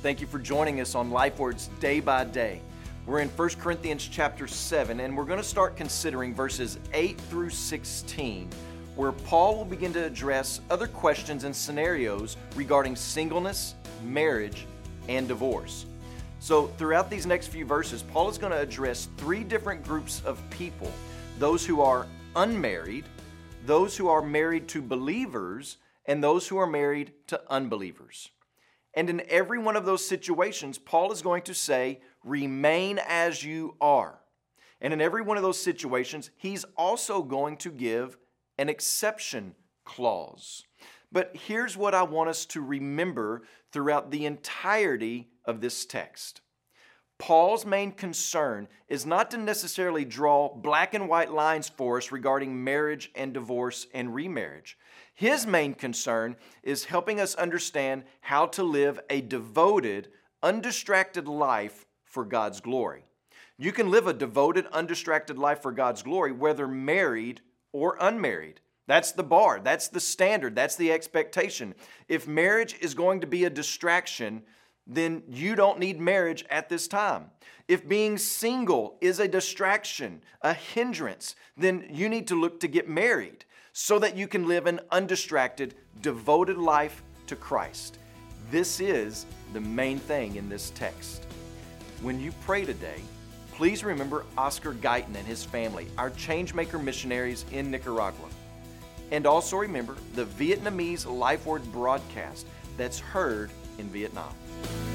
Thank you for joining us on Life Words Day by Day. We're in 1 Corinthians chapter 7, and we're going to start considering verses 8 through 16, where Paul will begin to address other questions and scenarios regarding singleness, marriage, and divorce. So, throughout these next few verses, Paul is going to address three different groups of people those who are unmarried, those who are married to believers, and those who are married to unbelievers. And in every one of those situations, Paul is going to say, remain as you are. And in every one of those situations, he's also going to give an exception clause. But here's what I want us to remember throughout the entirety of this text. Paul's main concern is not to necessarily draw black and white lines for us regarding marriage and divorce and remarriage. His main concern is helping us understand how to live a devoted, undistracted life for God's glory. You can live a devoted, undistracted life for God's glory, whether married or unmarried. That's the bar, that's the standard, that's the expectation. If marriage is going to be a distraction, then you don't need marriage at this time. If being single is a distraction, a hindrance, then you need to look to get married so that you can live an undistracted, devoted life to Christ. This is the main thing in this text. When you pray today, please remember Oscar Guyton and his family, our changemaker missionaries in Nicaragua. And also remember the Vietnamese Life Word broadcast that's heard in Vietnam.